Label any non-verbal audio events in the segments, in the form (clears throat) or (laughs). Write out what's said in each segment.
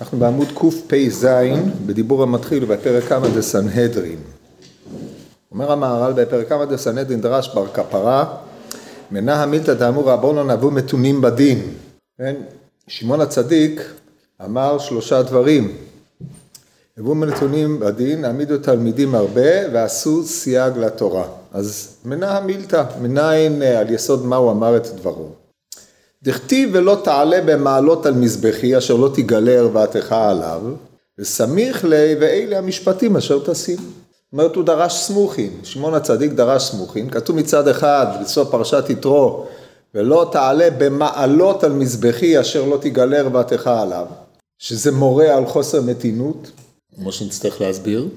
אנחנו בעמוד קפ"ז, בדיבור המתחיל בפרק כמה דסנהדרין. אומר המהר"ל בפרק כמה דסנהדרין דרש בר כפרה, מנה המילתא דאמור רבונו נבוא מתונים בדין. כן? שמעון הצדיק אמר שלושה דברים. הבאו מתונים בדין, העמידו תלמידים הרבה ועשו סייג לתורה. אז מנה המילתא, מניין על יסוד מה הוא אמר את דברו. דכתיב ולא תעלה במעלות על מזבחי אשר לא תגלה ערוותך עליו וסמיך לי ואלה המשפטים אשר תשים. זאת אומרת הוא דרש סמוכין, שמעון הצדיק דרש סמוכין, כתוב מצד אחד בסוף פרשת יתרו ולא תעלה במעלות על מזבחי אשר לא תגלה ערוותך עליו, שזה מורה על חוסר מתינות, כמו שנצטרך להסביר,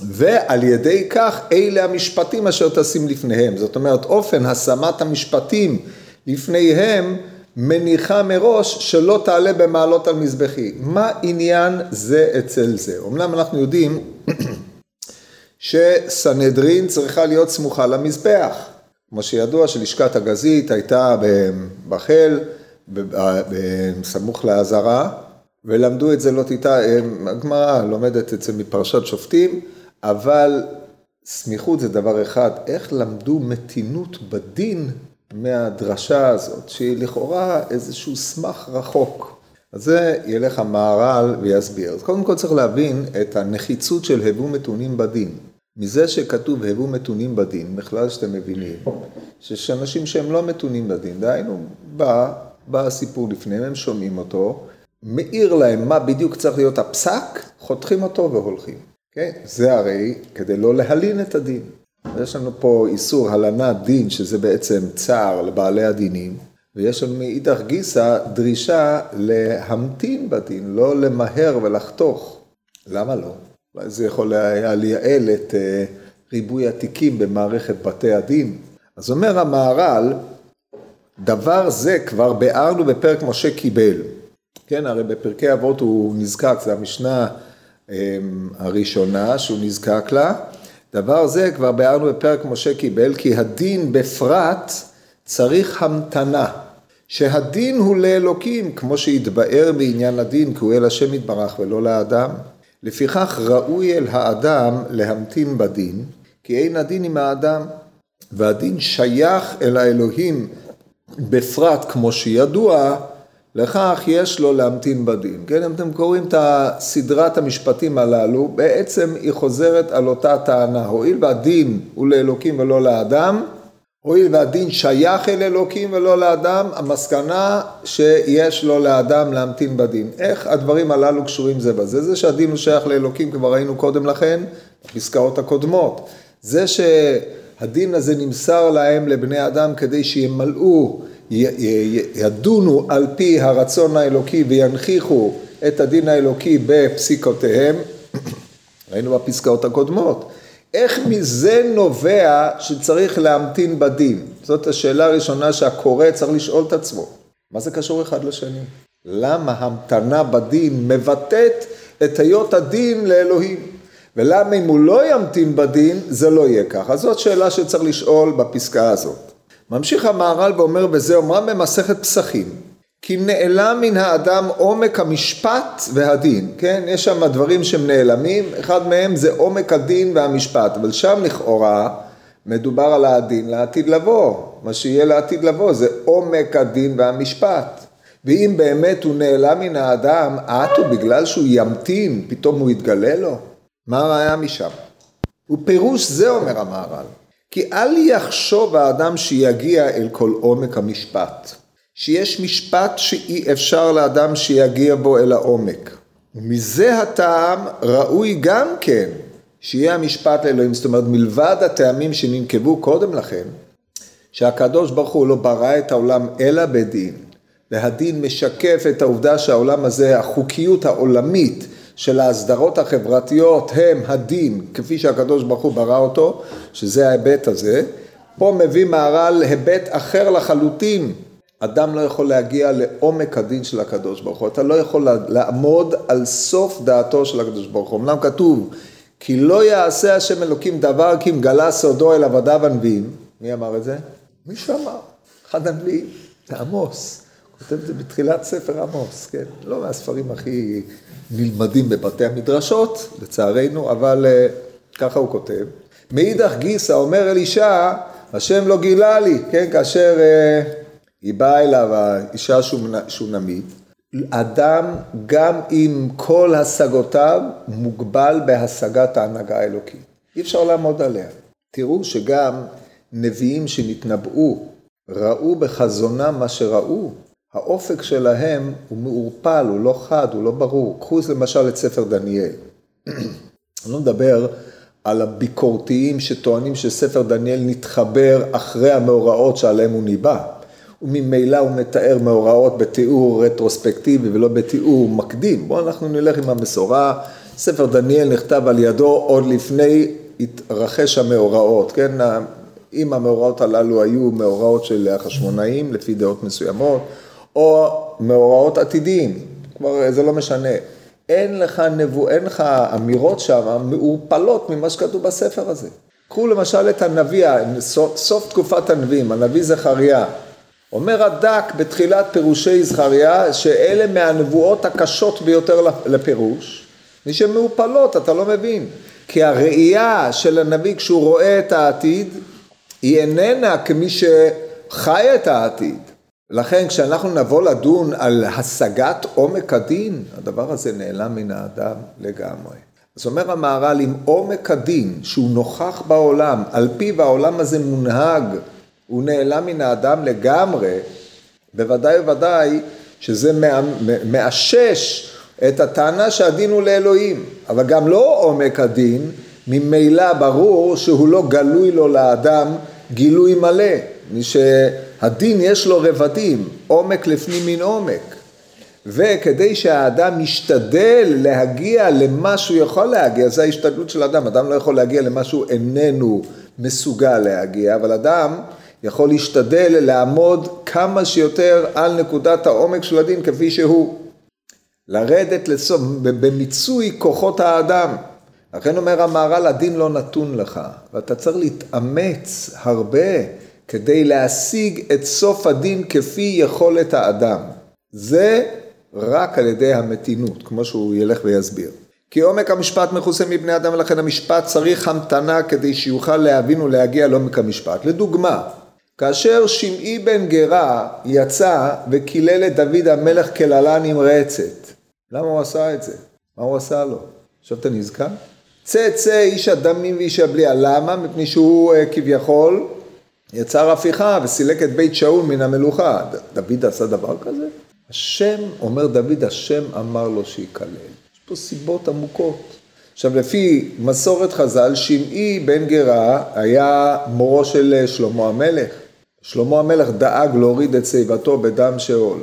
ועל ידי כך אלה המשפטים אשר תשים לפניהם, זאת אומרת אופן השמת המשפטים לפניהם מניחה מראש שלא תעלה במעלות על מזבחי. מה עניין זה אצל זה? אמנם אנחנו יודעים (clears throat) שסנהדרין צריכה להיות סמוכה למזבח. כמו שידוע שלשכת הגזית הייתה בחיל, סמוך לעזרה, ולמדו את זה לא תיטע, הגמרא לומדת את זה מפרשת שופטים, אבל סמיכות זה דבר אחד, איך למדו מתינות בדין מהדרשה הזאת, שהיא לכאורה איזשהו סמך רחוק. אז זה ילך המהר"ל ויסביר. אז קודם כל צריך להבין את הנחיצות של הבו מתונים בדין. מזה שכתוב הבו מתונים בדין, בכלל שאתם מבינים, שיש אנשים שהם לא מתונים בדין, דהיינו, בא, בא הסיפור לפניהם, הם שומעים אותו, מאיר להם מה בדיוק צריך להיות הפסק, חותכים אותו והולכים. כן? זה הרי כדי לא להלין את הדין. יש לנו פה איסור הלנת דין, שזה בעצם צער לבעלי הדינים, ויש לנו מאידך גיסא דרישה להמתין בדין, לא למהר ולחתוך. למה לא? זה יכול היה לייעל את אה, ריבוי התיקים במערכת בתי הדין. אז אומר המהר"ל, דבר זה כבר ביארנו בפרק משה קיבל. כן, הרי בפרקי אבות הוא נזקק, זו המשנה אה, הראשונה שהוא נזקק לה. דבר זה כבר ביארנו בפרק משה קיבל, כי הדין בפרט צריך המתנה. שהדין הוא לאלוקים, כמו שהתבאר בעניין הדין, כי הוא אל השם יתברך ולא לאדם. לפיכך ראוי אל האדם להמתין בדין, כי אין הדין עם האדם, והדין שייך אל האלוהים בפרט, כמו שידוע, לכך יש לו להמתין בדין. כן, אם אתם קוראים את סדרת המשפטים הללו, בעצם היא חוזרת על אותה טענה. הואיל והדין הוא לאלוקים ולא לאדם, הואיל והדין שייך אל אלוקים ולא לאדם, המסקנה שיש לו לאדם להמתין בדין. איך הדברים הללו קשורים זה בזה? זה שהדין הוא שייך לאלוקים, כבר ראינו קודם לכן, בפסקאות הקודמות. זה שהדין הזה נמסר להם לבני אדם כדי שימלאו ידונו על פי הרצון האלוקי וינכיחו את הדין האלוקי בפסיקותיהם, (clears throat) ראינו בפסקאות הקודמות. איך מזה נובע שצריך להמתין בדין? זאת השאלה הראשונה שהקורא צריך לשאול את עצמו. מה זה קשור אחד לשני? למה המתנה בדין מבטאת את היות הדין לאלוהים? ולמה אם הוא לא ימתין בדין, זה לא יהיה ככה? זאת שאלה שצריך לשאול בפסקה הזאת. ממשיך המהר"ל ואומר בזה, אומרם במסכת פסחים, כי נעלם מן האדם עומק המשפט והדין, כן? יש שם דברים שהם נעלמים, אחד מהם זה עומק הדין והמשפט, אבל שם לכאורה מדובר על הדין לעתיד לבוא, מה שיהיה לעתיד לבוא זה עומק הדין והמשפט. ואם באמת הוא נעלם מן האדם, עטו בגלל שהוא ימתין, פתאום הוא יתגלה לו? מה הראיה משם? ופירוש זה אומר המהר"ל. כי אל יחשוב האדם שיגיע אל כל עומק המשפט, שיש משפט שאי אפשר לאדם שיגיע בו אל העומק. ומזה הטעם ראוי גם כן שיהיה המשפט לאלוהים, זאת אומרת מלבד הטעמים שננקבו קודם לכן, שהקדוש ברוך הוא לא ברא את העולם אלא בדין, והדין משקף את העובדה שהעולם הזה, החוקיות העולמית של ההסדרות החברתיות הם הדין, כפי שהקדוש ברוך הוא ברא אותו, שזה ההיבט הזה. פה מביא מהר"ל היבט אחר לחלוטין. אדם לא יכול להגיע לעומק הדין של הקדוש ברוך הוא, אתה לא יכול לעמוד על סוף דעתו של הקדוש ברוך הוא. אמנם כתוב, כי לא יעשה השם אלוקים דבר כי אם גלה סודו אל עבדיו הנביאים. מי אמר את זה? מישהו אמר, אחד הנביאים, זה עמוס. כותב את זה בתחילת ספר עמוס, כן? לא מהספרים הכי נלמדים בבתי המדרשות, לצערנו, אבל אה, ככה הוא כותב. מאידך גיסא אומר אלישע, השם לא גילה לי, כן, כאשר אה, היא באה אליו, האישה שונמית, אדם גם עם כל השגותיו מוגבל בהשגת ההנהגה האלוקית. אי אפשר לעמוד עליה. תראו שגם נביאים שנתנבאו, ראו בחזונם מה שראו, האופק שלהם הוא מעורפל, הוא לא חד, הוא לא ברור. קחו למשל את ספר דניאל. (clears throat) אני לא מדבר על הביקורתיים שטוענים שספר דניאל נתחבר אחרי המאורעות שעליהם הוא ניבא. וממילא הוא מתאר מאורעות בתיאור רטרוספקטיבי ולא בתיאור מקדים. בואו אנחנו נלך עם המסורה. ספר דניאל נכתב על ידו עוד לפני התרחש המאורעות, כן? אם המאורעות הללו היו מאורעות של החשמונאים, לפי דעות מסוימות, או מאורעות עתידיים, כבר זה לא משנה. אין לך נבוא, אין לך אמירות שם מעורפלות ממה שכתוב בספר הזה. קחו למשל את הנביא, סוף תקופת הנביאים, הנביא זכריה. אומר הדק בתחילת פירושי זכריה, שאלה מהנבואות הקשות ביותר לפירוש, מי שמעופלות, אתה לא מבין. כי הראייה של הנביא כשהוא רואה את העתיד, היא איננה כמי שחי את העתיד. לכן כשאנחנו נבוא לדון על השגת עומק הדין, הדבר הזה נעלם מן האדם לגמרי. אז אומר המהר"ל, אם עומק הדין שהוא נוכח בעולם, על פיו העולם הזה מונהג, הוא נעלם מן האדם לגמרי, בוודאי ובוודאי שזה מאשש את הטענה שהדין הוא לאלוהים, אבל גם לא עומק הדין, ממילא ברור שהוא לא גלוי לו לאדם גילוי מלא, שהדין יש לו רבדים, עומק לפנים מן עומק. וכדי שהאדם ישתדל להגיע למה שהוא יכול להגיע, זה ההשתדלות של אדם, אדם לא יכול להגיע למה שהוא איננו מסוגל להגיע, אבל אדם יכול להשתדל לעמוד כמה שיותר על נקודת העומק של הדין כפי שהוא. לרדת לסוף, במיצוי כוחות האדם. לכן אומר המהר"ל, הדין לא נתון לך, ואתה צריך להתאמץ הרבה כדי להשיג את סוף הדין כפי יכולת האדם. זה רק על ידי המתינות, כמו שהוא ילך ויסביר. כי עומק המשפט מכוסה מבני אדם ולכן המשפט צריך המתנה כדי שיוכל להבין ולהגיע לעומק המשפט. לדוגמה, כאשר שמעי בן גרה יצא וקילל את דוד המלך קללה נמרצת, למה הוא עשה את זה? מה הוא עשה לו? עכשיו אתה נזכר? צא צא איש הדמים ואיש הבליע. למה? מפני שהוא אה, כביכול יצר הפיכה וסילק את בית שאול מן המלוכה. דוד עשה דבר כזה? השם, אומר דוד, השם אמר לו שיקלל. יש פה סיבות עמוקות. עכשיו לפי מסורת חז"ל, שמעי בן גרה היה מורו של שלמה המלך. שלמה המלך דאג להוריד את שיבתו בדם שאול.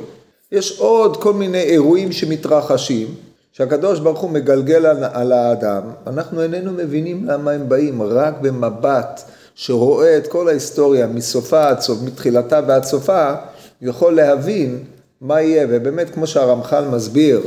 יש עוד כל מיני אירועים שמתרחשים, שהקדוש ברוך הוא מגלגל על האדם, אנחנו איננו מבינים למה הם באים, רק במבט שרואה את כל ההיסטוריה מסופה עד סוף, מתחילתה ועד סופה, יכול להבין מה יהיה, ובאמת כמו שהרמח"ל מסביר,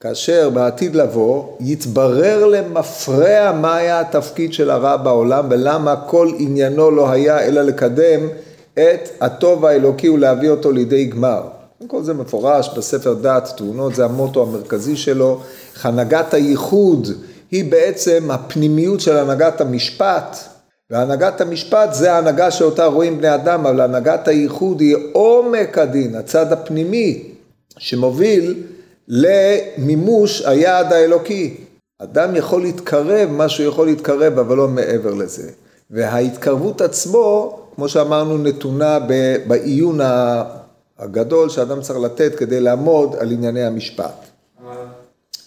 כאשר בעתיד לבוא, יתברר למפרע מה היה התפקיד של הרע בעולם ולמה כל עניינו לא היה אלא לקדם את הטוב האלוקי ולהביא אותו לידי גמר. כל זה מפורש בספר דעת תאונות, זה המוטו המרכזי שלו. הנהגת הייחוד היא בעצם הפנימיות של הנהגת המשפט, והנהגת המשפט זה ההנהגה שאותה רואים בני אדם, אבל הנהגת הייחוד היא עומק הדין, הצד הפנימי, שמוביל למימוש היעד האלוקי. אדם יכול להתקרב מה שהוא יכול להתקרב, אבל לא מעבר לזה. וההתקרבות עצמו, כמו שאמרנו, נתונה בעיון הגדול שאדם צריך לתת כדי לעמוד על ענייני המשפט.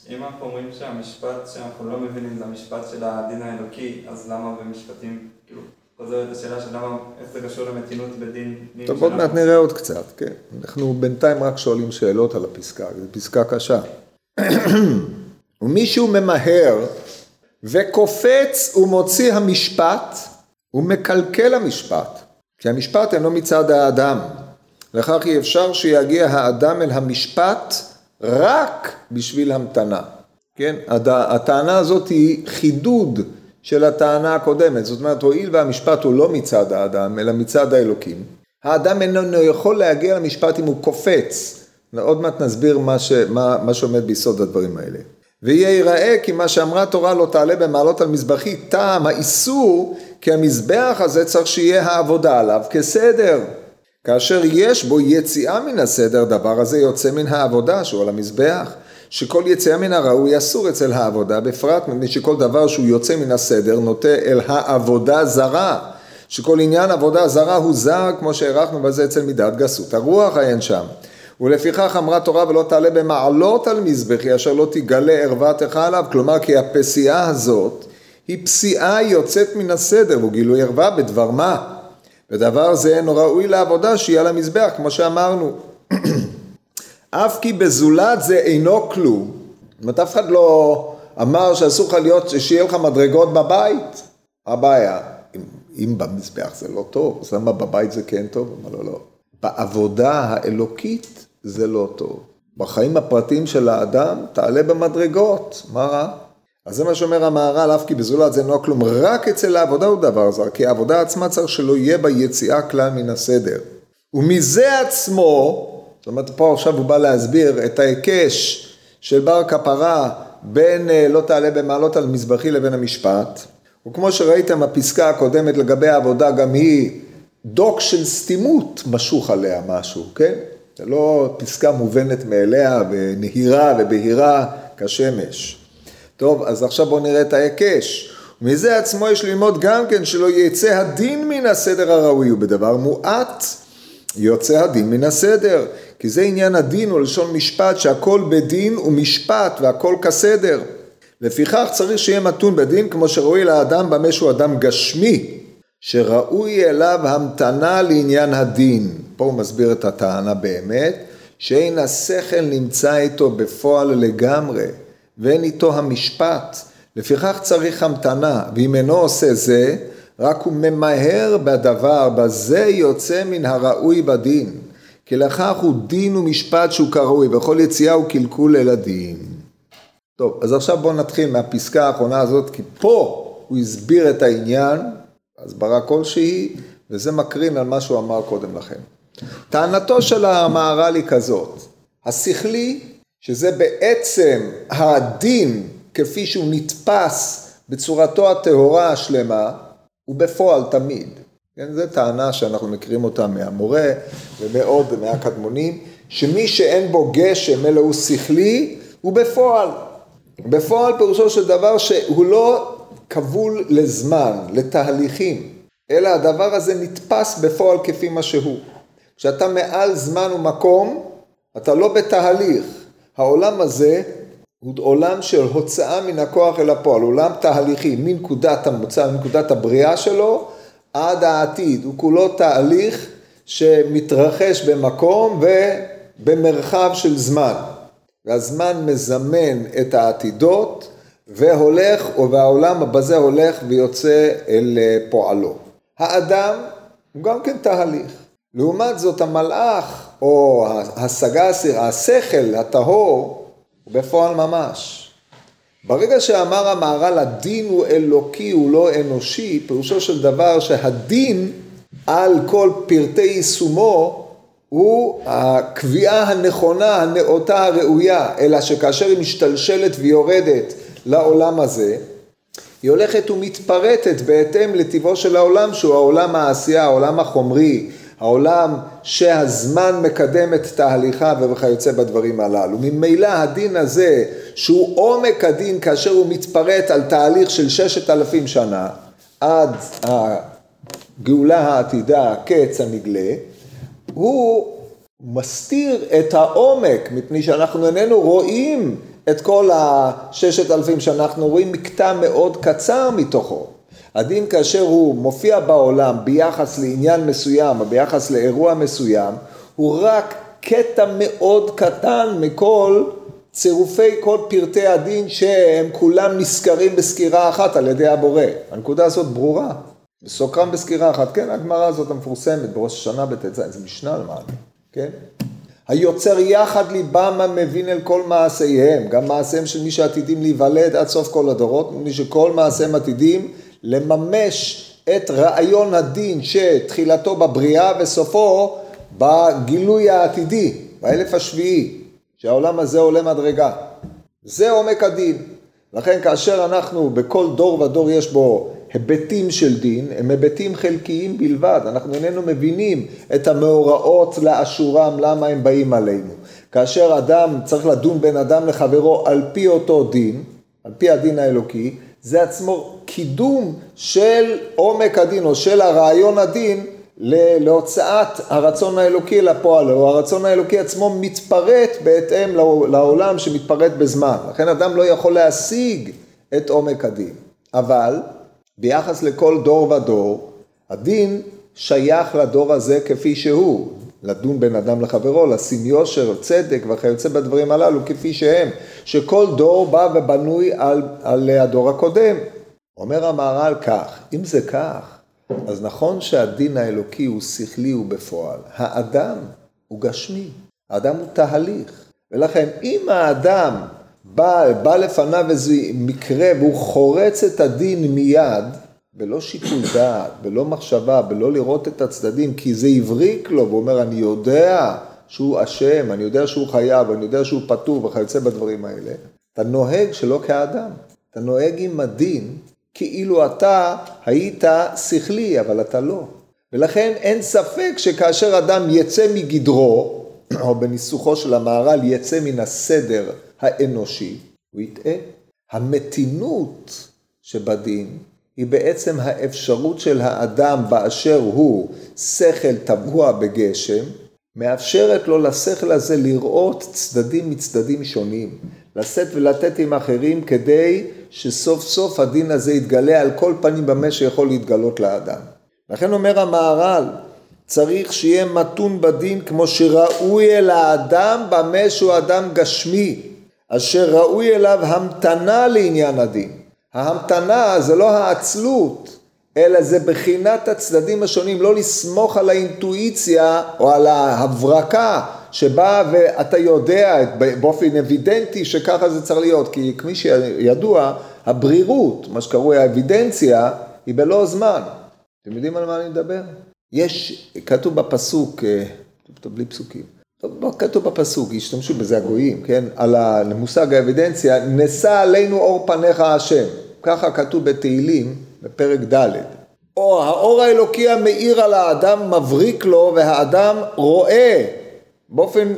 אם אנחנו אומרים שהמשפט שאנחנו לא מבינים זה המשפט של הדין האלוקי, אז למה במשפטים, כאילו, חוזרת השאלה של למה, איך זה קשור למתינות בדין? טוב, עוד מעט נראה עוד קצת, כן. אנחנו בינתיים רק שואלים שאלות על הפסקה, זו פסקה קשה. (clears throat) ומישהו ממהר וקופץ ומוציא המשפט ומקלקל המשפט, כי המשפט אינו מצד האדם, לכך אי אפשר שיגיע האדם אל המשפט רק בשביל המתנה. כן? הטענה הזאת היא חידוד של הטענה הקודמת. זאת אומרת, הואיל והמשפט הוא לא מצד האדם, אלא מצד האלוקים, האדם איננו יכול להגיע למשפט אם הוא קופץ. עוד מעט נסביר מה, ש, מה, מה שעומד ביסוד הדברים האלה. ויהיה ייראה כי מה שאמרה תורה לא תעלה במעלות על מזבחי, טעם האיסור, כי המזבח הזה צריך שיהיה העבודה עליו כסדר. כאשר יש בו יציאה מן הסדר, דבר הזה יוצא מן העבודה שהוא על המזבח. שכל יציאה מן הראוי אסור אצל העבודה, בפרט מפני שכל דבר שהוא יוצא מן הסדר נוטה אל העבודה זרה. שכל עניין עבודה זרה הוא זר, כמו שהערכנו בזה אצל מידת גסות הרוח אין שם. ולפיכך אמרה תורה ולא תעלה במעלות על מזבחי אשר לא תגלה ערוותך עליו, כלומר כי הפסיעה הזאת היא פסיעה יוצאת מן הסדר, הוא גילוי ערווה בדבר מה? ודבר זה אינו ראוי לעבודה שיהיה על המזבח, כמו שאמרנו. (clears throat) אף כי בזולת זה אינו כלום. זאת אומרת, אף אחד לא אמר שאסור לך להיות, שיהיה לך מדרגות בבית. הבעיה, אם, אם במזבח זה לא טוב, אז למה בבית זה כן טוב? אמר לו לא. בעבודה האלוקית זה לא טוב. בחיים הפרטיים של האדם תעלה במדרגות, מה רע? אז זה מה שאומר המהר"ל, אף כי בזולת זה אינו כלום, רק אצל העבודה הוא דבר זר, כי העבודה עצמה צריך שלא יהיה בה יציאה כלל מן הסדר. ומזה עצמו, זאת אומרת פה עכשיו הוא בא להסביר את ההיקש של בר כפרה בין אה, לא תעלה במעלות על מזבחי לבין המשפט, וכמו שראיתם הפסקה הקודמת לגבי העבודה גם היא דוק של סתימות משוך עליה משהו, כן? זה לא פסקה מובנת מאליה ונהירה ובהירה כשמש. טוב, אז עכשיו בואו נראה את ההיקש. מזה עצמו יש ללמוד גם כן שלא יצא הדין מן הסדר הראוי, ובדבר מועט יוצא הדין מן הסדר. כי זה עניין הדין הוא לשון משפט שהכל בדין ומשפט והכל כסדר. לפיכך צריך שיהיה מתון בדין כמו שראוי לאדם במה שהוא אדם גשמי, שראוי אליו המתנה לעניין הדין. פה הוא מסביר את הטענה באמת, שאין השכל נמצא איתו בפועל לגמרי, ואין איתו המשפט. לפיכך צריך המתנה, ואם אינו עושה זה, רק הוא ממהר בדבר, בזה יוצא מן הראוי בדין. כי לכך הוא דין ומשפט שהוא כראוי, וכל יציאה הוא קלקול אל הדין. טוב, אז עכשיו בואו נתחיל מהפסקה האחרונה הזאת, כי פה הוא הסביר את העניין, הסברה כלשהי, וזה מקרין על מה שהוא אמר קודם לכן. טענתו של המהר"ל היא כזאת, השכלי, שזה בעצם הדין כפי שהוא נתפס בצורתו הטהורה השלמה, הוא בפועל תמיד. כן, זו טענה שאנחנו מכירים אותה מהמורה ומאוד מהקדמונים, שמי שאין בו גשם אלא הוא שכלי, הוא בפועל. בפועל פירושו של דבר שהוא לא כבול לזמן, לתהליכים, אלא הדבר הזה נתפס בפועל כפי מה שהוא. כשאתה מעל זמן ומקום, אתה לא בתהליך. העולם הזה הוא עולם של הוצאה מן הכוח אל הפועל, עולם תהליכי, מנקודת המוצא, מנקודת הבריאה שלו, עד העתיד, הוא כולו תהליך שמתרחש במקום ובמרחב של זמן. והזמן מזמן את העתידות והולך, והעולם בזה הולך ויוצא אל פועלו. האדם הוא גם כן תהליך. לעומת זאת המלאך או השגה, השכל הטהור הוא בפועל ממש. ברגע שאמר המהר"ל הדין הוא אלוקי, הוא לא אנושי, פירושו של דבר שהדין על כל פרטי יישומו הוא הקביעה הנכונה, הנאותה, הראויה, אלא שכאשר היא משתלשלת ויורדת לעולם הזה, היא הולכת ומתפרטת בהתאם לטבעו של העולם שהוא העולם העשייה, העולם החומרי, העולם שהזמן מקדם את תהליכיו וכיוצא בדברים הללו. ממילא הדין הזה שהוא עומק הדין כאשר הוא מתפרט על תהליך של ששת אלפים שנה עד הגאולה העתידה, הקץ הנגלה, הוא מסתיר את העומק מפני שאנחנו איננו רואים את כל הששת אלפים שאנחנו רואים מקטע מאוד קצר מתוכו. הדין כאשר הוא מופיע בעולם ביחס לעניין מסוים או ביחס לאירוע מסוים, הוא רק קטע מאוד קטן מכל צירופי כל פרטי הדין שהם כולם נזכרים בסקירה אחת על ידי הבורא. הנקודה הזאת ברורה. וסוקרם בסקירה אחת. כן, הגמרא הזאת המפורסמת בראש השנה בט"ז, זה משנה למעלה, כן? היוצר יחד ליבם המבין אל כל מעשיהם, גם מעשיהם של מי שעתידים להיוולד עד סוף כל הדורות, מפני שכל מעשיהם עתידים לממש את רעיון הדין שתחילתו בבריאה וסופו בגילוי העתידי, באלף השביעי, שהעולם הזה עולה מדרגה. זה עומק הדין. לכן כאשר אנחנו, בכל דור ודור יש בו היבטים של דין, הם היבטים חלקיים בלבד, אנחנו איננו מבינים את המאורעות לאשורם, למה הם באים עלינו. כאשר אדם צריך לדון בין אדם לחברו על פי אותו דין, על פי הדין האלוקי, זה עצמו קידום של עומק הדין או של הרעיון הדין להוצאת הרצון האלוקי לפועל, או הרצון האלוקי עצמו מתפרט בהתאם לעולם שמתפרט בזמן. לכן אדם לא יכול להשיג את עומק הדין. אבל ביחס לכל דור ודור, הדין שייך לדור הזה כפי שהוא. לדון בין אדם לחברו, לשים יושר, צדק וכיוצא בדברים הללו כפי שהם, שכל דור בא ובנוי על, על הדור הקודם. אומר המהר"ל כך, אם זה כך, אז נכון שהדין האלוקי הוא שכלי ובפועל, האדם הוא גשמי, האדם הוא תהליך, ולכן אם האדם בא, בא לפניו איזה מקרה והוא חורץ את הדין מיד, בלא שיקול דעת, בלא מחשבה, בלא לראות את הצדדים, כי זה הבריק לו, והוא אומר, אני יודע שהוא אשם, אני יודע שהוא חייב, אני יודע שהוא פטור וכיוצא בדברים האלה. אתה נוהג שלא כאדם, אתה נוהג עם הדין כאילו אתה היית שכלי, אבל אתה לא. ולכן אין ספק שכאשר אדם יצא מגדרו, (clears throat) או בניסוחו של המהר"ל יצא מן הסדר האנושי, הוא יטעה. המתינות שבדין היא בעצם האפשרות של האדם באשר הוא שכל טבוע בגשם, מאפשרת לו לשכל הזה לראות צדדים מצדדים שונים, לשאת ולתת עם אחרים כדי שסוף סוף הדין הזה יתגלה על כל פנים במה שיכול להתגלות לאדם. לכן אומר המהר"ל, צריך שיהיה מתון בדין כמו שראוי אל האדם במה שהוא אדם גשמי, אשר ראוי אליו המתנה לעניין הדין. ההמתנה זה לא העצלות, אלא זה בחינת הצדדים השונים, לא לסמוך על האינטואיציה או על ההברקה שבאה ואתה יודע באופן אבידנטי שככה זה צריך להיות, כי כפי שידוע, הברירות, מה שקרוי האבידנציה, היא בלא זמן. אתם יודעים על מה אני מדבר? יש, כתוב בפסוק, אה, טוב, בלי פסוקים, טוב, כתוב בפסוק, השתמשו בזה הגויים, כן? על המושג האבידנציה, נשא עלינו אור פניך השם. ככה כתוב בתהילים, בפרק ד'. או האור האלוקי המאיר על האדם מבריק לו והאדם רואה באופן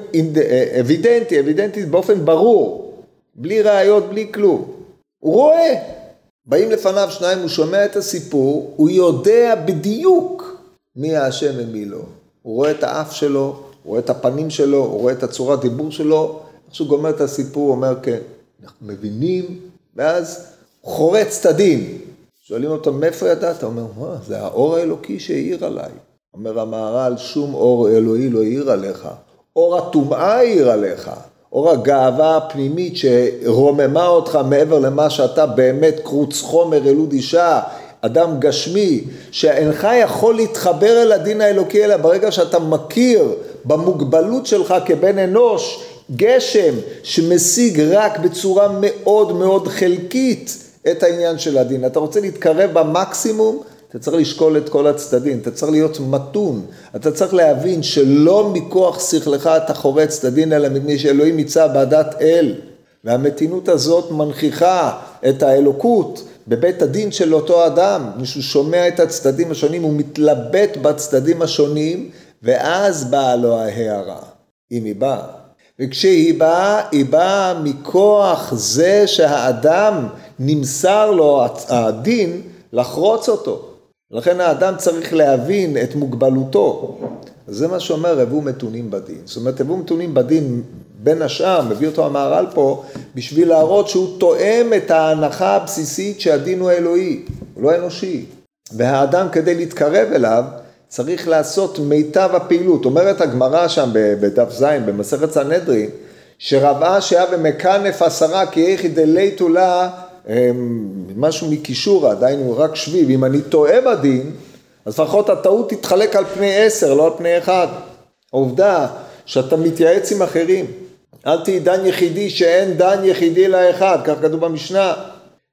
אבידנטי, אבידנטי באופן ברור, בלי ראיות, בלי כלום. הוא רואה. באים לפניו שניים, הוא שומע את הסיפור, הוא יודע בדיוק מי האשם ומי לא. הוא רואה את האף שלו, הוא רואה את הפנים שלו, הוא רואה את הצורת דיבור שלו, איך שהוא גומר את הסיפור, הוא אומר, כן, אנחנו מבינים, ואז חורץ את הדין. שואלים אותו, מאיפה ידעת? הוא אומר, מה, זה האור האלוקי שהאיר עליי. אומר המהר"ל, שום אור אלוהי לא האיר עליך. אור הטומאה העיר עליך, אור הגאווה הפנימית שרוממה אותך מעבר למה שאתה באמת קרוץ חומר ילוד אישה, אדם גשמי, שאינך יכול להתחבר אל הדין האלוקי אלא ברגע שאתה מכיר במוגבלות שלך כבן אנוש גשם שמשיג רק בצורה מאוד מאוד חלקית את העניין של הדין. אתה רוצה להתקרב במקסימום, אתה צריך לשקול את כל הצדדים, אתה צריך להיות מתון, אתה צריך להבין שלא מכוח שכלך אתה חורץ את הדין, אלא מפני שאלוהים ניצב בעדת אל. והמתינות הזאת מנכיחה את האלוקות בבית הדין של אותו אדם, מישהו שומע את הצדדים השונים, הוא מתלבט בצדדים השונים, ואז באה לו ההערה, אם היא באה. וכשהיא באה, היא באה מכוח זה שהאדם נמסר לו הדין לחרוץ אותו. לכן האדם צריך להבין את מוגבלותו. זה מה שאומר הבו מתונים בדין. זאת אומרת, הבו מתונים בדין, בין השאר, מביא אותו המהר"ל פה, בשביל להראות שהוא תואם את ההנחה הבסיסית שהדין הוא אלוהי, הוא לא אנושי. והאדם כדי להתקרב אליו, צריך לעשות מיטב הפעילות. אומרת הגמרא שם בדף ז', במסכת סנהדרין, שרב אשי היה במקנף עשרה כי איכי דליתו לה משהו מקישורא, דהיינו רק שביב, אם אני טועה בדין, אז לפחות הטעות תתחלק על פני עשר, לא על פני אחד. העובדה שאתה מתייעץ עם אחרים, אל תהי דן יחידי שאין דן יחידי לאחד, כך כתוב במשנה.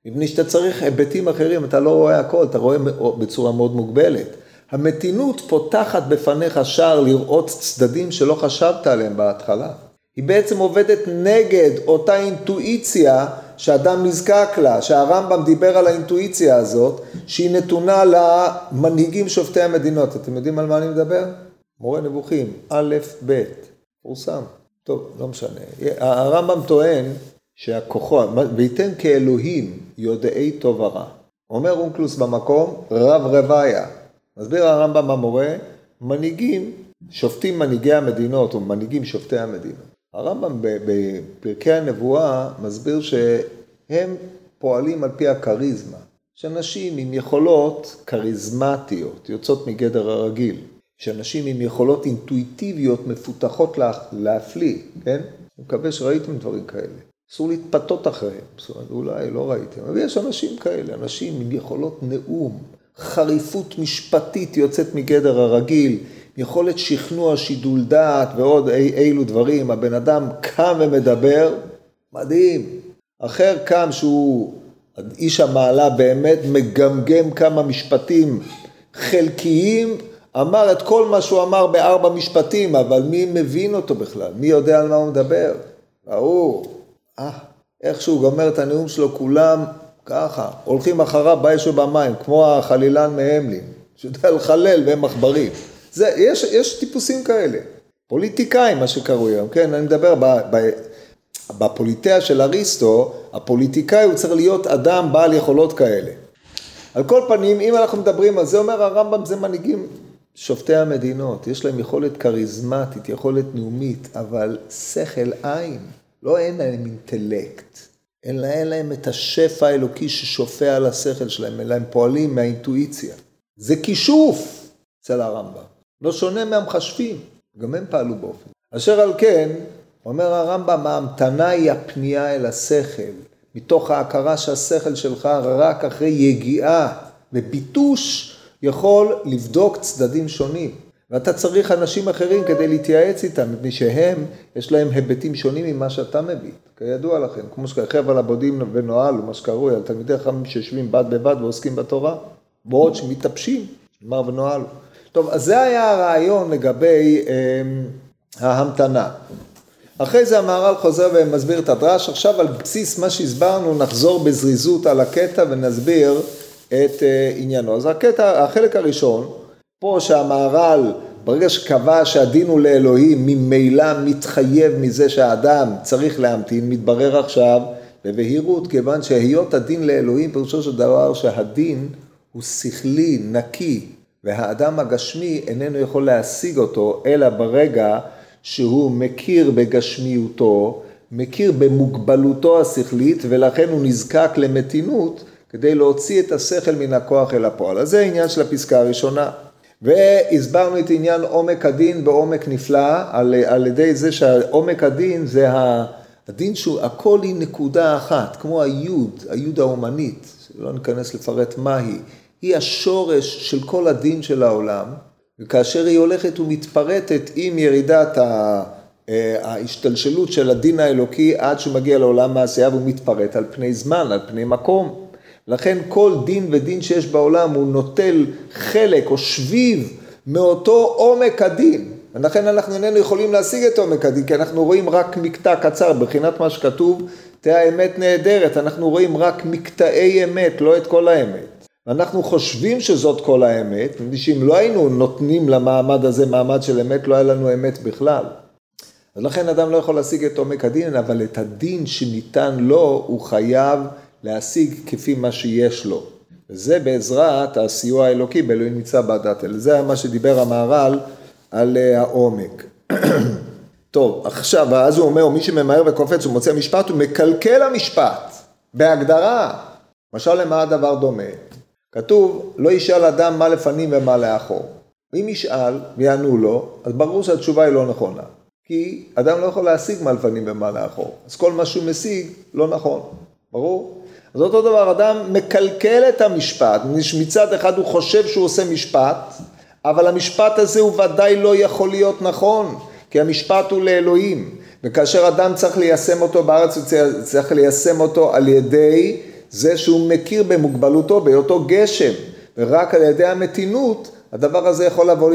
מפני שאתה צריך היבטים אחרים, אתה לא רואה הכל, אתה רואה בצורה מאוד מוגבלת. המתינות פותחת בפניך שער לראות צדדים שלא חשבת עליהם בהתחלה. היא בעצם עובדת נגד אותה אינטואיציה שאדם נזקק לה, שהרמב"ם דיבר על האינטואיציה הזאת, שהיא נתונה למנהיגים שופטי המדינות. אתם יודעים על מה אני מדבר? מורה נבוכים, א', ב', פורסם. טוב, לא משנה. הרמב"ם טוען שהכוחות, וייתן כאלוהים יודעי טוב ורע. אומר אונקלוס במקום, רב רוויה. מסביר הרמב"ם המורה, מנהיגים, שופטים מנהיגי המדינות, או מנהיגים שופטי המדינות. הרמב"ם בפרקי הנבואה מסביר שהם פועלים על פי הכריזמה. שאנשים עם יכולות כריזמטיות, יוצאות מגדר הרגיל. שאנשים עם יכולות אינטואיטיביות מפותחות להפליא, כן? אני מקווה שראיתם דברים כאלה. אסור להתפתות אחריהם, אולי לא ראיתם, אבל יש אנשים כאלה, אנשים עם יכולות נאום, חריפות משפטית יוצאת מגדר הרגיל, יכולת שכנוע, שידול דעת ועוד אי, אילו דברים, הבן אדם קם ומדבר, מדהים. אחר קם שהוא איש המעלה באמת מגמגם כמה משפטים חלקיים, אמר את כל מה שהוא אמר בארבע משפטים, אבל מי מבין אותו בכלל? מי יודע על מה הוא מדבר? ההוא, אה, איך שהוא גומר את הנאום שלו, כולם ככה, הולכים אחריו באש ובמים, כמו החלילן מהמלין, שיודע לחלל והם עכברים. זה, יש, יש טיפוסים כאלה. פוליטיקאים, מה שקרוי היום, כן? אני מדבר ב, ב, בפוליטאה של אריסטו, הפוליטיקאי הוא צריך להיות אדם בעל יכולות כאלה. על כל פנים, אם אנחנו מדברים על זה, אומר הרמב"ם, זה מנהיגים שופטי המדינות, יש להם יכולת כריזמטית, יכולת נאומית, אבל שכל עין, לא אין להם אינטלקט, אלא אין להם את השפע האלוקי ששופע על השכל שלהם, אלא הם פועלים מהאינטואיציה. זה כישוף אצל הרמב"ם. לא שונה מהמחשבים, גם הם פעלו באופן. אשר על כן, אומר הרמב"ם, ההמתנה היא הפנייה אל השכל, מתוך ההכרה שהשכל שלך רק אחרי יגיעה וביטוש יכול לבדוק צדדים שונים. ואתה צריך אנשים אחרים כדי להתייעץ איתם, מפני שהם, יש להם היבטים שונים ממה שאתה מביא. כידוע לכם, כמו שכחב על הבודים ונועל, מה שקרוי, על תלמידי חכמים שיושבים בד בבד ועוסקים בתורה, בעוד שמתאפשים, אמר ונועל. טוב, אז זה היה הרעיון לגבי אה, ההמתנה. אחרי זה המהר"ל חוזר ומסביר את הדרש, עכשיו על בסיס מה שהסברנו נחזור בזריזות על הקטע ונסביר את אה, עניינו. אז הקטע, החלק הראשון, פה שהמהר"ל ברגע שקבע שהדין הוא לאלוהים, ממילא מתחייב מזה שהאדם צריך להמתין, מתברר עכשיו בבהירות, כיוון שהיות הדין לאלוהים, פירושו של דבר שהדין הוא שכלי, נקי, והאדם הגשמי איננו יכול להשיג אותו, אלא ברגע שהוא מכיר בגשמיותו, מכיר במוגבלותו השכלית, ולכן הוא נזקק למתינות כדי להוציא את השכל מן הכוח אל הפועל. אז זה העניין של הפסקה הראשונה. והסברנו את עניין עומק הדין בעומק נפלא, על, על ידי זה שעומק הדין זה הדין שהוא, הכל היא נקודה אחת, כמו היוד, היוד האומנית, לא ניכנס לפרט מהי, היא השורש של כל הדין של העולם, וכאשר היא הולכת ומתפרטת עם ירידת ה... אה, ההשתלשלות של הדין האלוקי עד שהוא מגיע לעולם מעשייה והוא מתפרט על פני זמן, על פני מקום. לכן כל דין ודין שיש בעולם הוא נוטל חלק או שביב מאותו עומק הדין. ולכן אנחנו איננו יכולים להשיג את עומק הדין, כי אנחנו רואים רק מקטע קצר, מבחינת מה שכתוב, תהיה האמת נהדרת, אנחנו רואים רק מקטעי אמת, לא את כל האמת. ואנחנו חושבים שזאת כל האמת, מפני שאם לא היינו נותנים למעמד הזה מעמד של אמת, לא היה לנו אמת בכלל. אז לכן אדם לא יכול להשיג את עומק הדין, אבל את הדין שניתן לו, הוא חייב להשיג כפי מה שיש לו. וזה בעזרת הסיוע האלוקי באלוהים נמצא בעדת אל. זה מה שדיבר המהר"ל על אה, העומק. (clears throat) טוב, עכשיו, אז הוא אומר, מי שממהר וקופץ ומוצא משפט, הוא מקלקל המשפט, בהגדרה. משל למה הדבר דומה? כתוב, לא ישאל אדם מה לפנים ומה לאחור. אם ישאל ויענו לו, אז ברור שהתשובה היא לא נכונה. כי אדם לא יכול להשיג מה לפנים ומה לאחור. אז כל מה שהוא משיג לא נכון, ברור? אז אותו דבר, אדם מקלקל את המשפט, מצד אחד הוא חושב שהוא עושה משפט, אבל המשפט הזה הוא ודאי לא יכול להיות נכון, כי המשפט הוא לאלוהים, וכאשר אדם צריך ליישם אותו בארץ, הוא צריך ליישם אותו על ידי זה שהוא מכיר במוגבלותו, בהיותו גשם, ורק על ידי המתינות הדבר הזה יכול לבוא,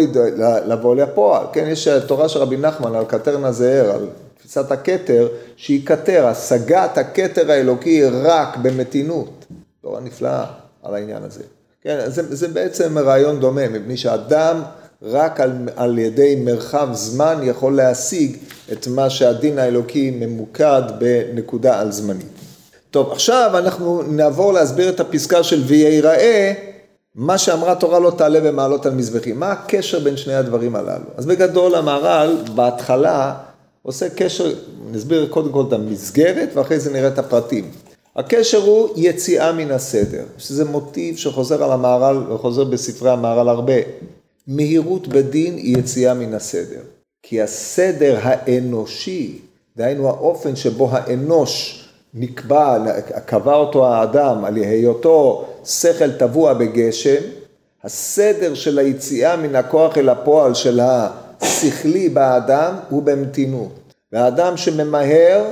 לבוא לפועל. כן, יש תורה של רבי נחמן על קטרנה זהר, על תפיסת הכתר, שהיא כתר, השגת הכתר האלוקי רק במתינות. תורה נפלאה על העניין הזה. כן, זה, זה בעצם רעיון דומה, מפני שאדם רק על, על ידי מרחב זמן יכול להשיג את מה שהדין האלוקי ממוקד בנקודה על זמנית. טוב, עכשיו אנחנו נעבור להסביר את הפסקה של ויראה, מה שאמרה תורה לא תעלה במעלות על מזבחים. מה הקשר בין שני הדברים הללו? אז בגדול המהר"ל בהתחלה עושה קשר, נסביר קודם כל את המסגרת ואחרי זה נראה את הפרטים. הקשר הוא יציאה מן הסדר, שזה מוטיב שחוזר על המהר"ל וחוזר בספרי המהר"ל הרבה. מהירות בדין היא יציאה מן הסדר. כי הסדר האנושי, דהיינו האופן שבו האנוש נקבע, קבע אותו האדם על היותו שכל טבוע בגשם, הסדר של היציאה מן הכוח אל הפועל של השכלי באדם הוא במתינות. והאדם שממהר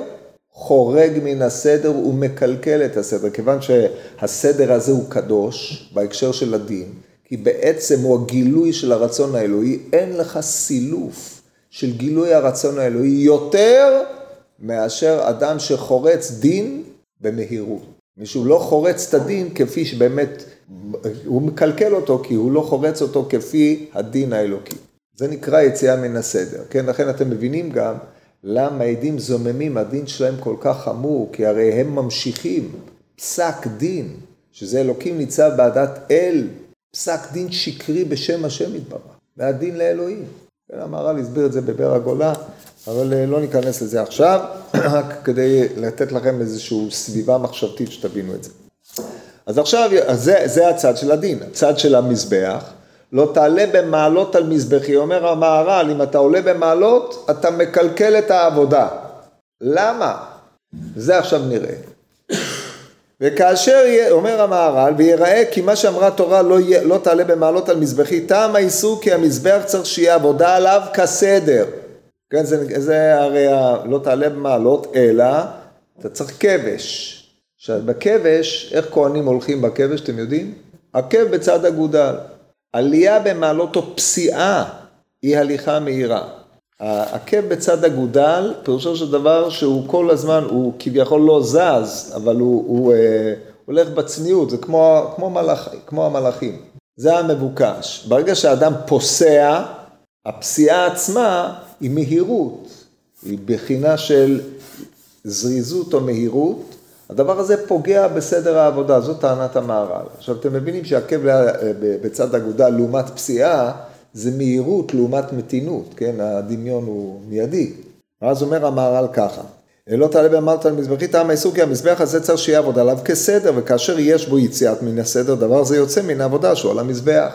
חורג מן הסדר ומקלקל את הסדר, כיוון שהסדר הזה הוא קדוש בהקשר של הדין, כי בעצם הוא הגילוי של הרצון האלוהי, אין לך סילוף של גילוי הרצון האלוהי יותר מאשר אדם שחורץ דין במהירות. מישהו לא חורץ את הדין כפי שבאמת, הוא מקלקל אותו כי הוא לא חורץ אותו כפי הדין האלוקי. זה נקרא יציאה מן הסדר, כן? לכן אתם מבינים גם למה עדים זוממים, הדין שלהם כל כך חמור, כי הרי הם ממשיכים פסק דין, שזה אלוקים ניצב בעדת אל, פסק דין שקרי בשם השם יתברך, והדין לאלוהים. כן, המהר"ל הסביר את זה בבר הגולה, אבל אה, לא ניכנס לזה עכשיו, (clears throat) רק כדי לתת לכם איזושהי סביבה מחשבתית שתבינו את זה. אז עכשיו, זה, זה הצד של הדין, הצד של המזבח. לא תעלה במעלות על מזבחי. אומר המהר"ל, אם אתה עולה במעלות, אתה מקלקל את העבודה. למה? זה עכשיו נראה. (clears throat) וכאשר, יהיה, אומר המהר"ל, ויראה כי מה שאמרה תורה לא, לא תעלה במעלות על מזבחי, טעם האיסור כי המזבח צריך שיהיה עבודה עליו כסדר. כן, זה, זה הרי לא תעלה במעלות, אלא אתה צריך כבש. עכשיו, בכבש, איך כהנים הולכים בכבש, אתם יודעים? עקב בצד אגודל. עלייה במעלות או פסיעה היא הליכה מהירה. העקב בצד אגודל, פירושו של דבר שהוא כל הזמן, הוא כביכול לא זז, אבל הוא, הוא אה, הולך בצניעות, זה כמו, כמו, מלאכ, כמו המלאכים. זה המבוקש. ברגע שאדם פוסע, הפסיעה עצמה היא מהירות, היא בחינה של זריזות או מהירות, הדבר הזה פוגע בסדר העבודה, זאת טענת המהר"ל. עכשיו אתם מבינים שעקב בצד אגודה לעומת פסיעה, זה מהירות לעומת מתינות, כן? הדמיון הוא מיידי. ואז אומר המהר"ל ככה, לא תעלה במעלת על מזבחי טעם האיסור כי המזבח הזה צריך שיהיה עבודה עליו כסדר, וכאשר יש בו יציאת מן הסדר, דבר זה יוצא מן העבודה שהוא על המזבח.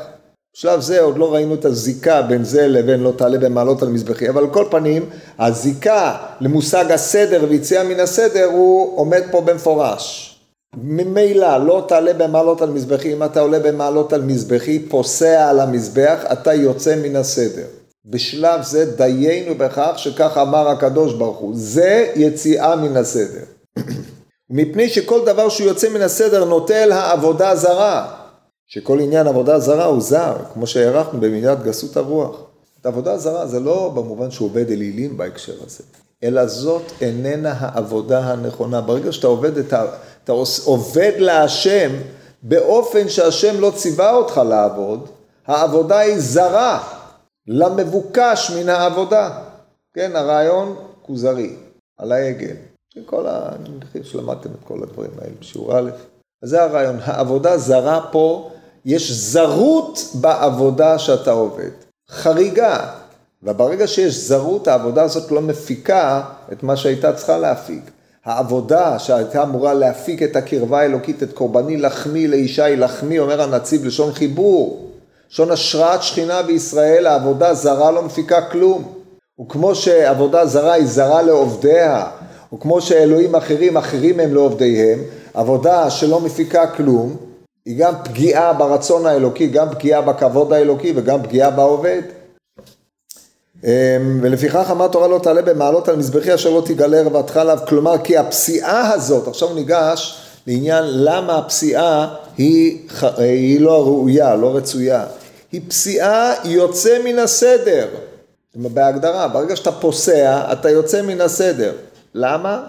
בשלב זה עוד לא ראינו את הזיקה בין זה לבין לא תעלה במעלות על מזבחי, אבל על כל פנים, הזיקה למושג הסדר ויציאה מן הסדר הוא עומד פה במפורש. ממילא לא תעלה במעלות על מזבחי, אם אתה עולה במעלות על מזבחי, פוסע על המזבח, אתה יוצא מן הסדר. בשלב זה דיינו בכך שכך אמר הקדוש ברוך הוא, זה יציאה מן הסדר. (clears throat) מפני שכל דבר שהוא יוצא מן הסדר נוטה אל העבודה זרה. שכל עניין עבודה זרה הוא זר, כמו שהערכנו במדינת גסות הרוח. את עבודה זרה זה לא במובן שהוא עובד אלילים בהקשר הזה, אלא זאת איננה העבודה הנכונה. ברגע שאתה עובד, את ה... אתה עובד להשם באופן שהשם לא ציווה אותך לעבוד, העבודה היא זרה למבוקש מן העבודה. כן, הרעיון כוזרי, על העגל. כל ה... אני חושב שלמדתם את כל הדברים האלה בשיעור א'. אז זה הרעיון. העבודה זרה פה יש זרות בעבודה שאתה עובד, חריגה. וברגע שיש זרות, העבודה הזאת לא מפיקה את מה שהייתה צריכה להפיק. העבודה שהייתה אמורה להפיק את הקרבה האלוקית, את קורבני לחמי לאישי לחמי, אומר הנציב לשון חיבור. לשון השראת שכינה בישראל, העבודה זרה לא מפיקה כלום. וכמו שעבודה זרה היא זרה לעובדיה, וכמו שאלוהים אחרים, אחרים הם לעובדיהם, עבודה שלא מפיקה כלום, היא גם פגיעה ברצון האלוקי, גם פגיעה בכבוד האלוקי וגם פגיעה בעובד. אמ, ולפיכך אמר תורה לא תעלה במעלות על מזבחי אשר לא תגלה רווחתך עליו, כלומר כי הפסיעה הזאת, עכשיו ניגש לעניין למה הפסיעה היא, היא לא ראויה, לא רצויה. היא פסיעה יוצא מן הסדר. בהגדרה, ברגע שאתה פוסע, אתה יוצא מן הסדר. למה?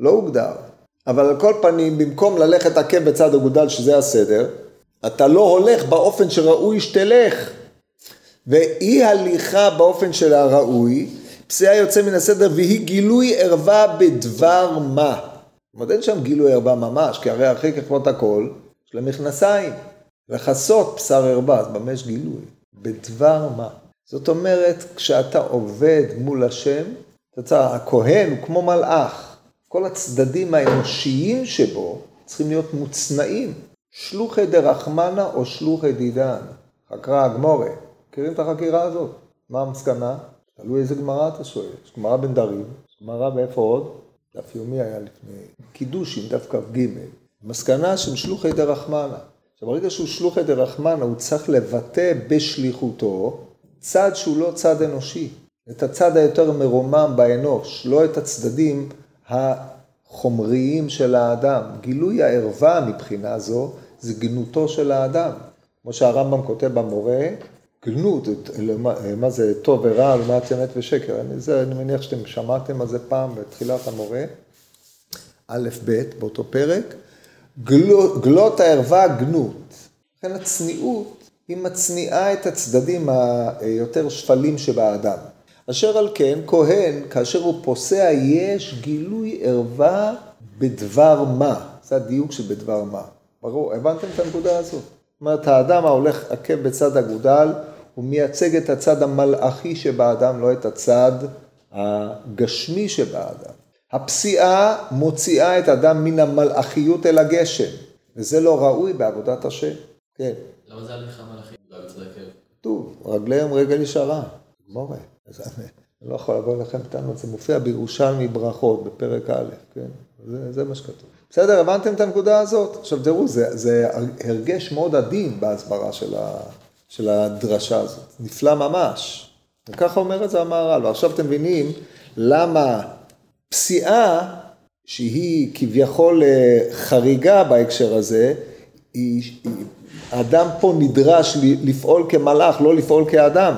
לא הוגדר. אבל על כל פנים, במקום ללכת עקב בצד אגודל, שזה הסדר, אתה לא הולך באופן שראוי שתלך. ואי הליכה באופן של הראוי, פסיעה יוצא מן הסדר והיא גילוי ערווה בדבר מה. זאת אומרת, אין שם גילוי ערווה ממש, כי הרי אחרי ככבות הכל, יש לה מכנסיים. לכסות בשר ערווה, אז במה יש גילוי? בדבר מה. זאת אומרת, כשאתה עובד מול השם, אתה צריך, הכהן הוא כמו מלאך. כל הצדדים האנושיים שבו צריכים להיות מוצנעים. שלוחי דרחמנה או שלוחי דידן. חקרה הגמורה. מכירים את החקירה הזאת? מה המסקנה? תלוי איזה גמרא אתה שואל. יש גמרא בן דרים, יש גמרא ואיפה עוד? דף יומי היה לפני קידוש עם דף כ"ג. מסקנה של שלוחי דרחמנה. עכשיו, ברגע שהוא שלוחי דרחמנה, הוא צריך לבטא בשליחותו צד שהוא לא צד אנושי. את הצד היותר מרומם באנוש, לא את הצדדים החומריים של האדם. גילוי הערווה מבחינה זו, זה גנותו של האדם. כמו שהרמב"ם כותב במורה, גנות, מה זה טוב ורע, לעומת אמת ושקר. אני, זה, אני מניח שאתם שמעתם על זה פעם בתחילת המורה, א', ב', באותו פרק. גלות, גלות הערווה גנות. לכן הצניעות היא מצניעה את הצדדים היותר שפלים שבאדם. אשר על כן, כהן, כאשר הוא פוסע, יש גילוי ערווה בדבר מה. זה הדיוק של בדבר מה. ברור, הבנתם את הנקודה הזאת? זאת אומרת, האדם ההולך עקב בצד אגודל, הוא מייצג את הצד המלאכי שבאדם, לא את הצד הגשמי שבאדם. הפסיעה מוציאה את האדם מן המלאכיות אל הגשם, וזה לא ראוי בעבודת השם. כן. למה זה הליכה מלאכית? לא. כתוב, רגליהם רגל ישרה. מורה. אני לא יכול לבוא אליכם בטענות, זה מופיע בירושלמי ברכות, בפרק א', כן? זה, זה מה שכתוב. בסדר, הבנתם את הנקודה הזאת? עכשיו תראו, זה, זה הרגש מאוד עדין בהסברה של, ה, של הדרשה הזאת, נפלא ממש. וככה אומר את זה המהר"ל, ועכשיו אתם מבינים למה פסיעה, שהיא כביכול אה, חריגה בהקשר הזה, היא, היא, האדם פה נדרש לפעול כמלאך, לא לפעול כאדם.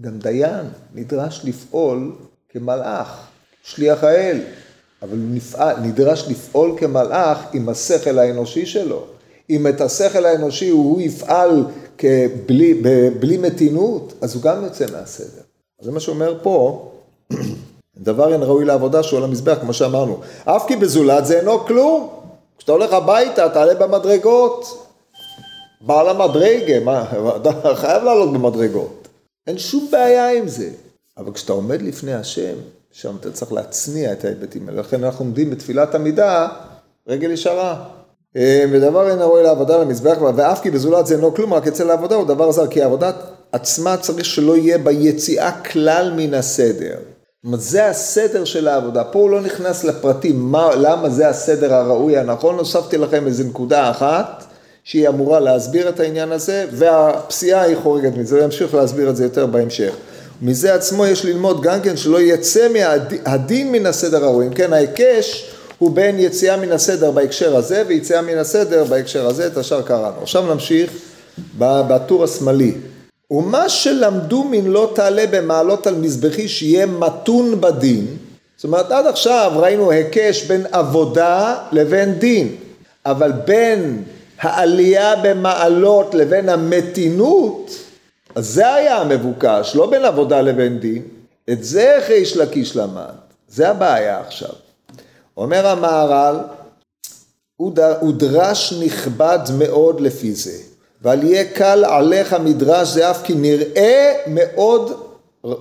גם דיין נדרש לפעול כמלאך, שליח האל, אבל הוא נפעל, נדרש לפעול כמלאך עם השכל האנושי שלו. אם את השכל האנושי הוא יפעל כבלי, בלי מתינות, אז הוא גם יוצא מהסדר. זה מה שאומר פה, (clears throat) דבר אין ראוי לעבודה שהוא על המזבח, כמו שאמרנו. אף כי בזולת זה אינו כלום. כשאתה הולך הביתה, תעלה במדרגות. בעל המדרגה, מה, (laughs) אתה חייב לעלות במדרגות. אין שום בעיה עם זה. אבל כשאתה עומד לפני השם, שם אתה צריך להצניע את ההיבטים האלה. לכן אנחנו עומדים בתפילת עמידה, רגל ישרה. אה, ודבר אין הרואה לעבודה למזבח, ואף כי בזולת זה אינו כלום, רק אצל העבודה הוא דבר זר, כי העבודה עצמה צריך שלא יהיה ביציאה כלל מן הסדר. זאת אומרת, זה הסדר של העבודה. פה הוא לא נכנס לפרטים, מה, למה זה הסדר הראוי הנכון, הוספתי לכם איזה נקודה אחת. שהיא אמורה להסביר את העניין הזה, והפסיעה היא חורגת מזה, ימשיך להסביר את זה יותר בהמשך. מזה עצמו יש ללמוד גם כן שלא יצא מהדין מן הסדר הראוי, אם כן ההיקש הוא בין יציאה מן הסדר בהקשר הזה ויציאה מן הסדר בהקשר הזה, את השאר קראנו. עכשיו נמשיך בטור השמאלי. ומה שלמדו מן לא תעלה במעלות על מזבחי שיהיה מתון בדין, זאת אומרת עד עכשיו ראינו היקש בין עבודה לבין דין, אבל בין העלייה במעלות לבין המתינות, אז זה היה המבוקש, לא בין עבודה לבין דין. את זה איש לקיש למד, זה הבעיה עכשיו. אומר המהר"ל, הוא דרש נכבד מאוד לפי זה, ועל יהיה קל עליך מדרש זה אף כי נראה מאוד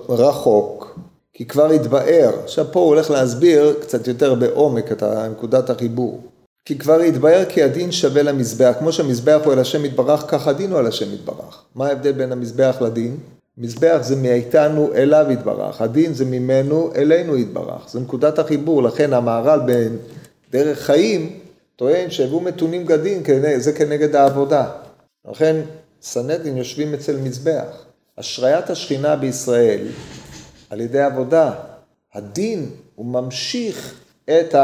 רחוק, כי כבר התבאר. עכשיו פה הוא הולך להסביר קצת יותר בעומק את נקודת החיבור. כי כבר התבהר כי הדין שווה למזבח, כמו שהמזבח הוא על השם יתברך, כך הדין הוא על השם יתברך. מה ההבדל בין המזבח לדין? מזבח זה מאיתנו אליו יתברך, הדין זה ממנו אלינו יתברך, זו נקודת החיבור, לכן המהר"ל בדרך חיים טוען שהבאו מתונים גדין, זה כנגד העבודה. לכן סנדין יושבים אצל מזבח. השריית השכינה בישראל על ידי עבודה, הדין הוא ממשיך את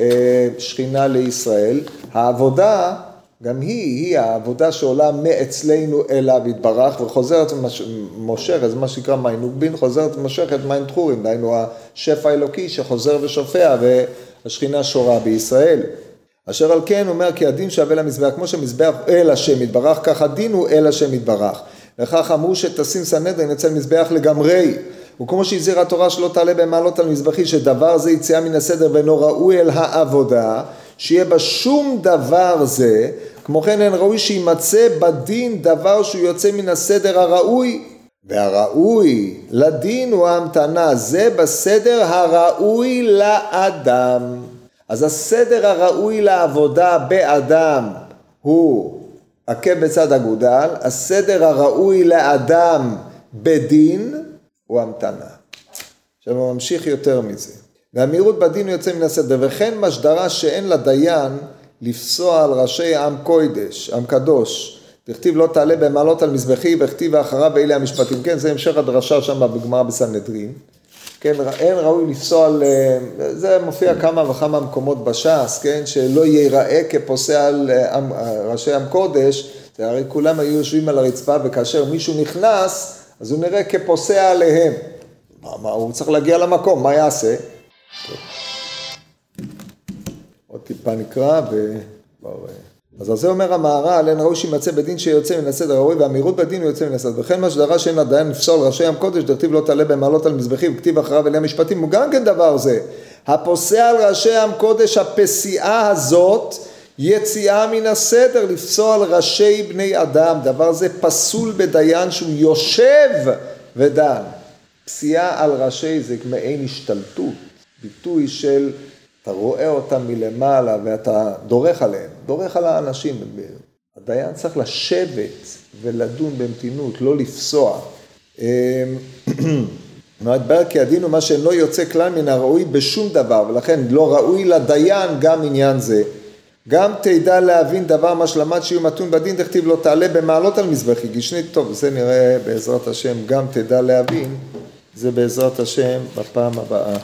השכינה לישראל, העבודה גם היא, היא העבודה שעולה מאצלנו אליו יתברך וחוזרת ומושכת, זה מה שנקרא מיין נוגבין, חוזרת ומשכת מיין תחורים, דהיינו השפע האלוקי שחוזר ושופע והשכינה שורה בישראל. אשר על כן אומר כי הדין שווה למזבח, כמו שמזבח אל השם יתברך, כך הדין הוא אל השם יתברך. וכך אמרו שתשים סנהדרין אצל מזבח לגמרי. וכמו שהזהירה התורה שלא תעלה במעלות על מזבחי, שדבר זה יציאה מן הסדר ואינו ראוי אל העבודה, שיהיה בה שום דבר זה, כמו כן אין ראוי שימצא בדין דבר שהוא יוצא מן הסדר הראוי, והראוי לדין הוא ההמתנה, זה בסדר הראוי לאדם. אז הסדר הראוי לעבודה באדם הוא עקב בצד אגודל, הסדר הראוי לאדם בדין הוא המתנה. עכשיו הוא ממשיך יותר מזה. והמהירות בדין יוצא מן הסדר, וכן משדרה שאין לדיין לפסוע על ראשי עם קוידש, עם קדוש. תכתיב לא תעלה במעלות על מזבחי, וכתיב אחריו אלה המשפטים. כן, זה המשך הדרשה שם בגמרא בסנהדרין. כן, אין ראוי לפסוע על, אה, זה מופיע כמה וכמה מקומות בש"ס, כן, שלא ייראה כפוסע על אה, עם, אה, ראשי עם קודש, הרי כולם היו יושבים על הרצפה וכאשר מישהו נכנס, אז הוא נראה כפוסע עליהם. מה, מה, הוא צריך להגיע למקום, מה יעשה? עוד טיפה נקרא וכבר... אז על זה אומר המהר"ל, אין ראוי שימצא בדין שיוצא מן הסדר הראוי, והמהירות בדין הוא יוצא מן הסדר. וכן מה שדרש שאין לדיין לפסול ראשי ים קודש, דכתיב לא תעלה במעלות על מזבחים, וכתיב אחריו אלי המשפטים, הוא גם כן דבר זה. הפוסע על ראשי ים קודש, הפסיעה הזאת, יציאה מן הסדר, לפסוע על ראשי בני אדם, דבר זה פסול בדיין שהוא יושב ודן. פסיעה על ראשי זה מעין השתלטות, ביטוי של אתה רואה אותם מלמעלה ואתה דורך עליהם, דורך על האנשים. הדיין צריך לשבת ולדון במתינות, לא לפסוע. (clears throat) מתברר כי הדין הוא מה שאינו יוצא כלל מן הראוי בשום דבר, ולכן לא ראוי לדיין גם עניין זה. גם תדע להבין דבר מה שלמד שיהיו מתון בדין, תכתיב לא תעלה במעלות על מזבחי גישני, טוב, זה נראה בעזרת השם, גם תדע להבין, זה בעזרת השם בפעם הבאה.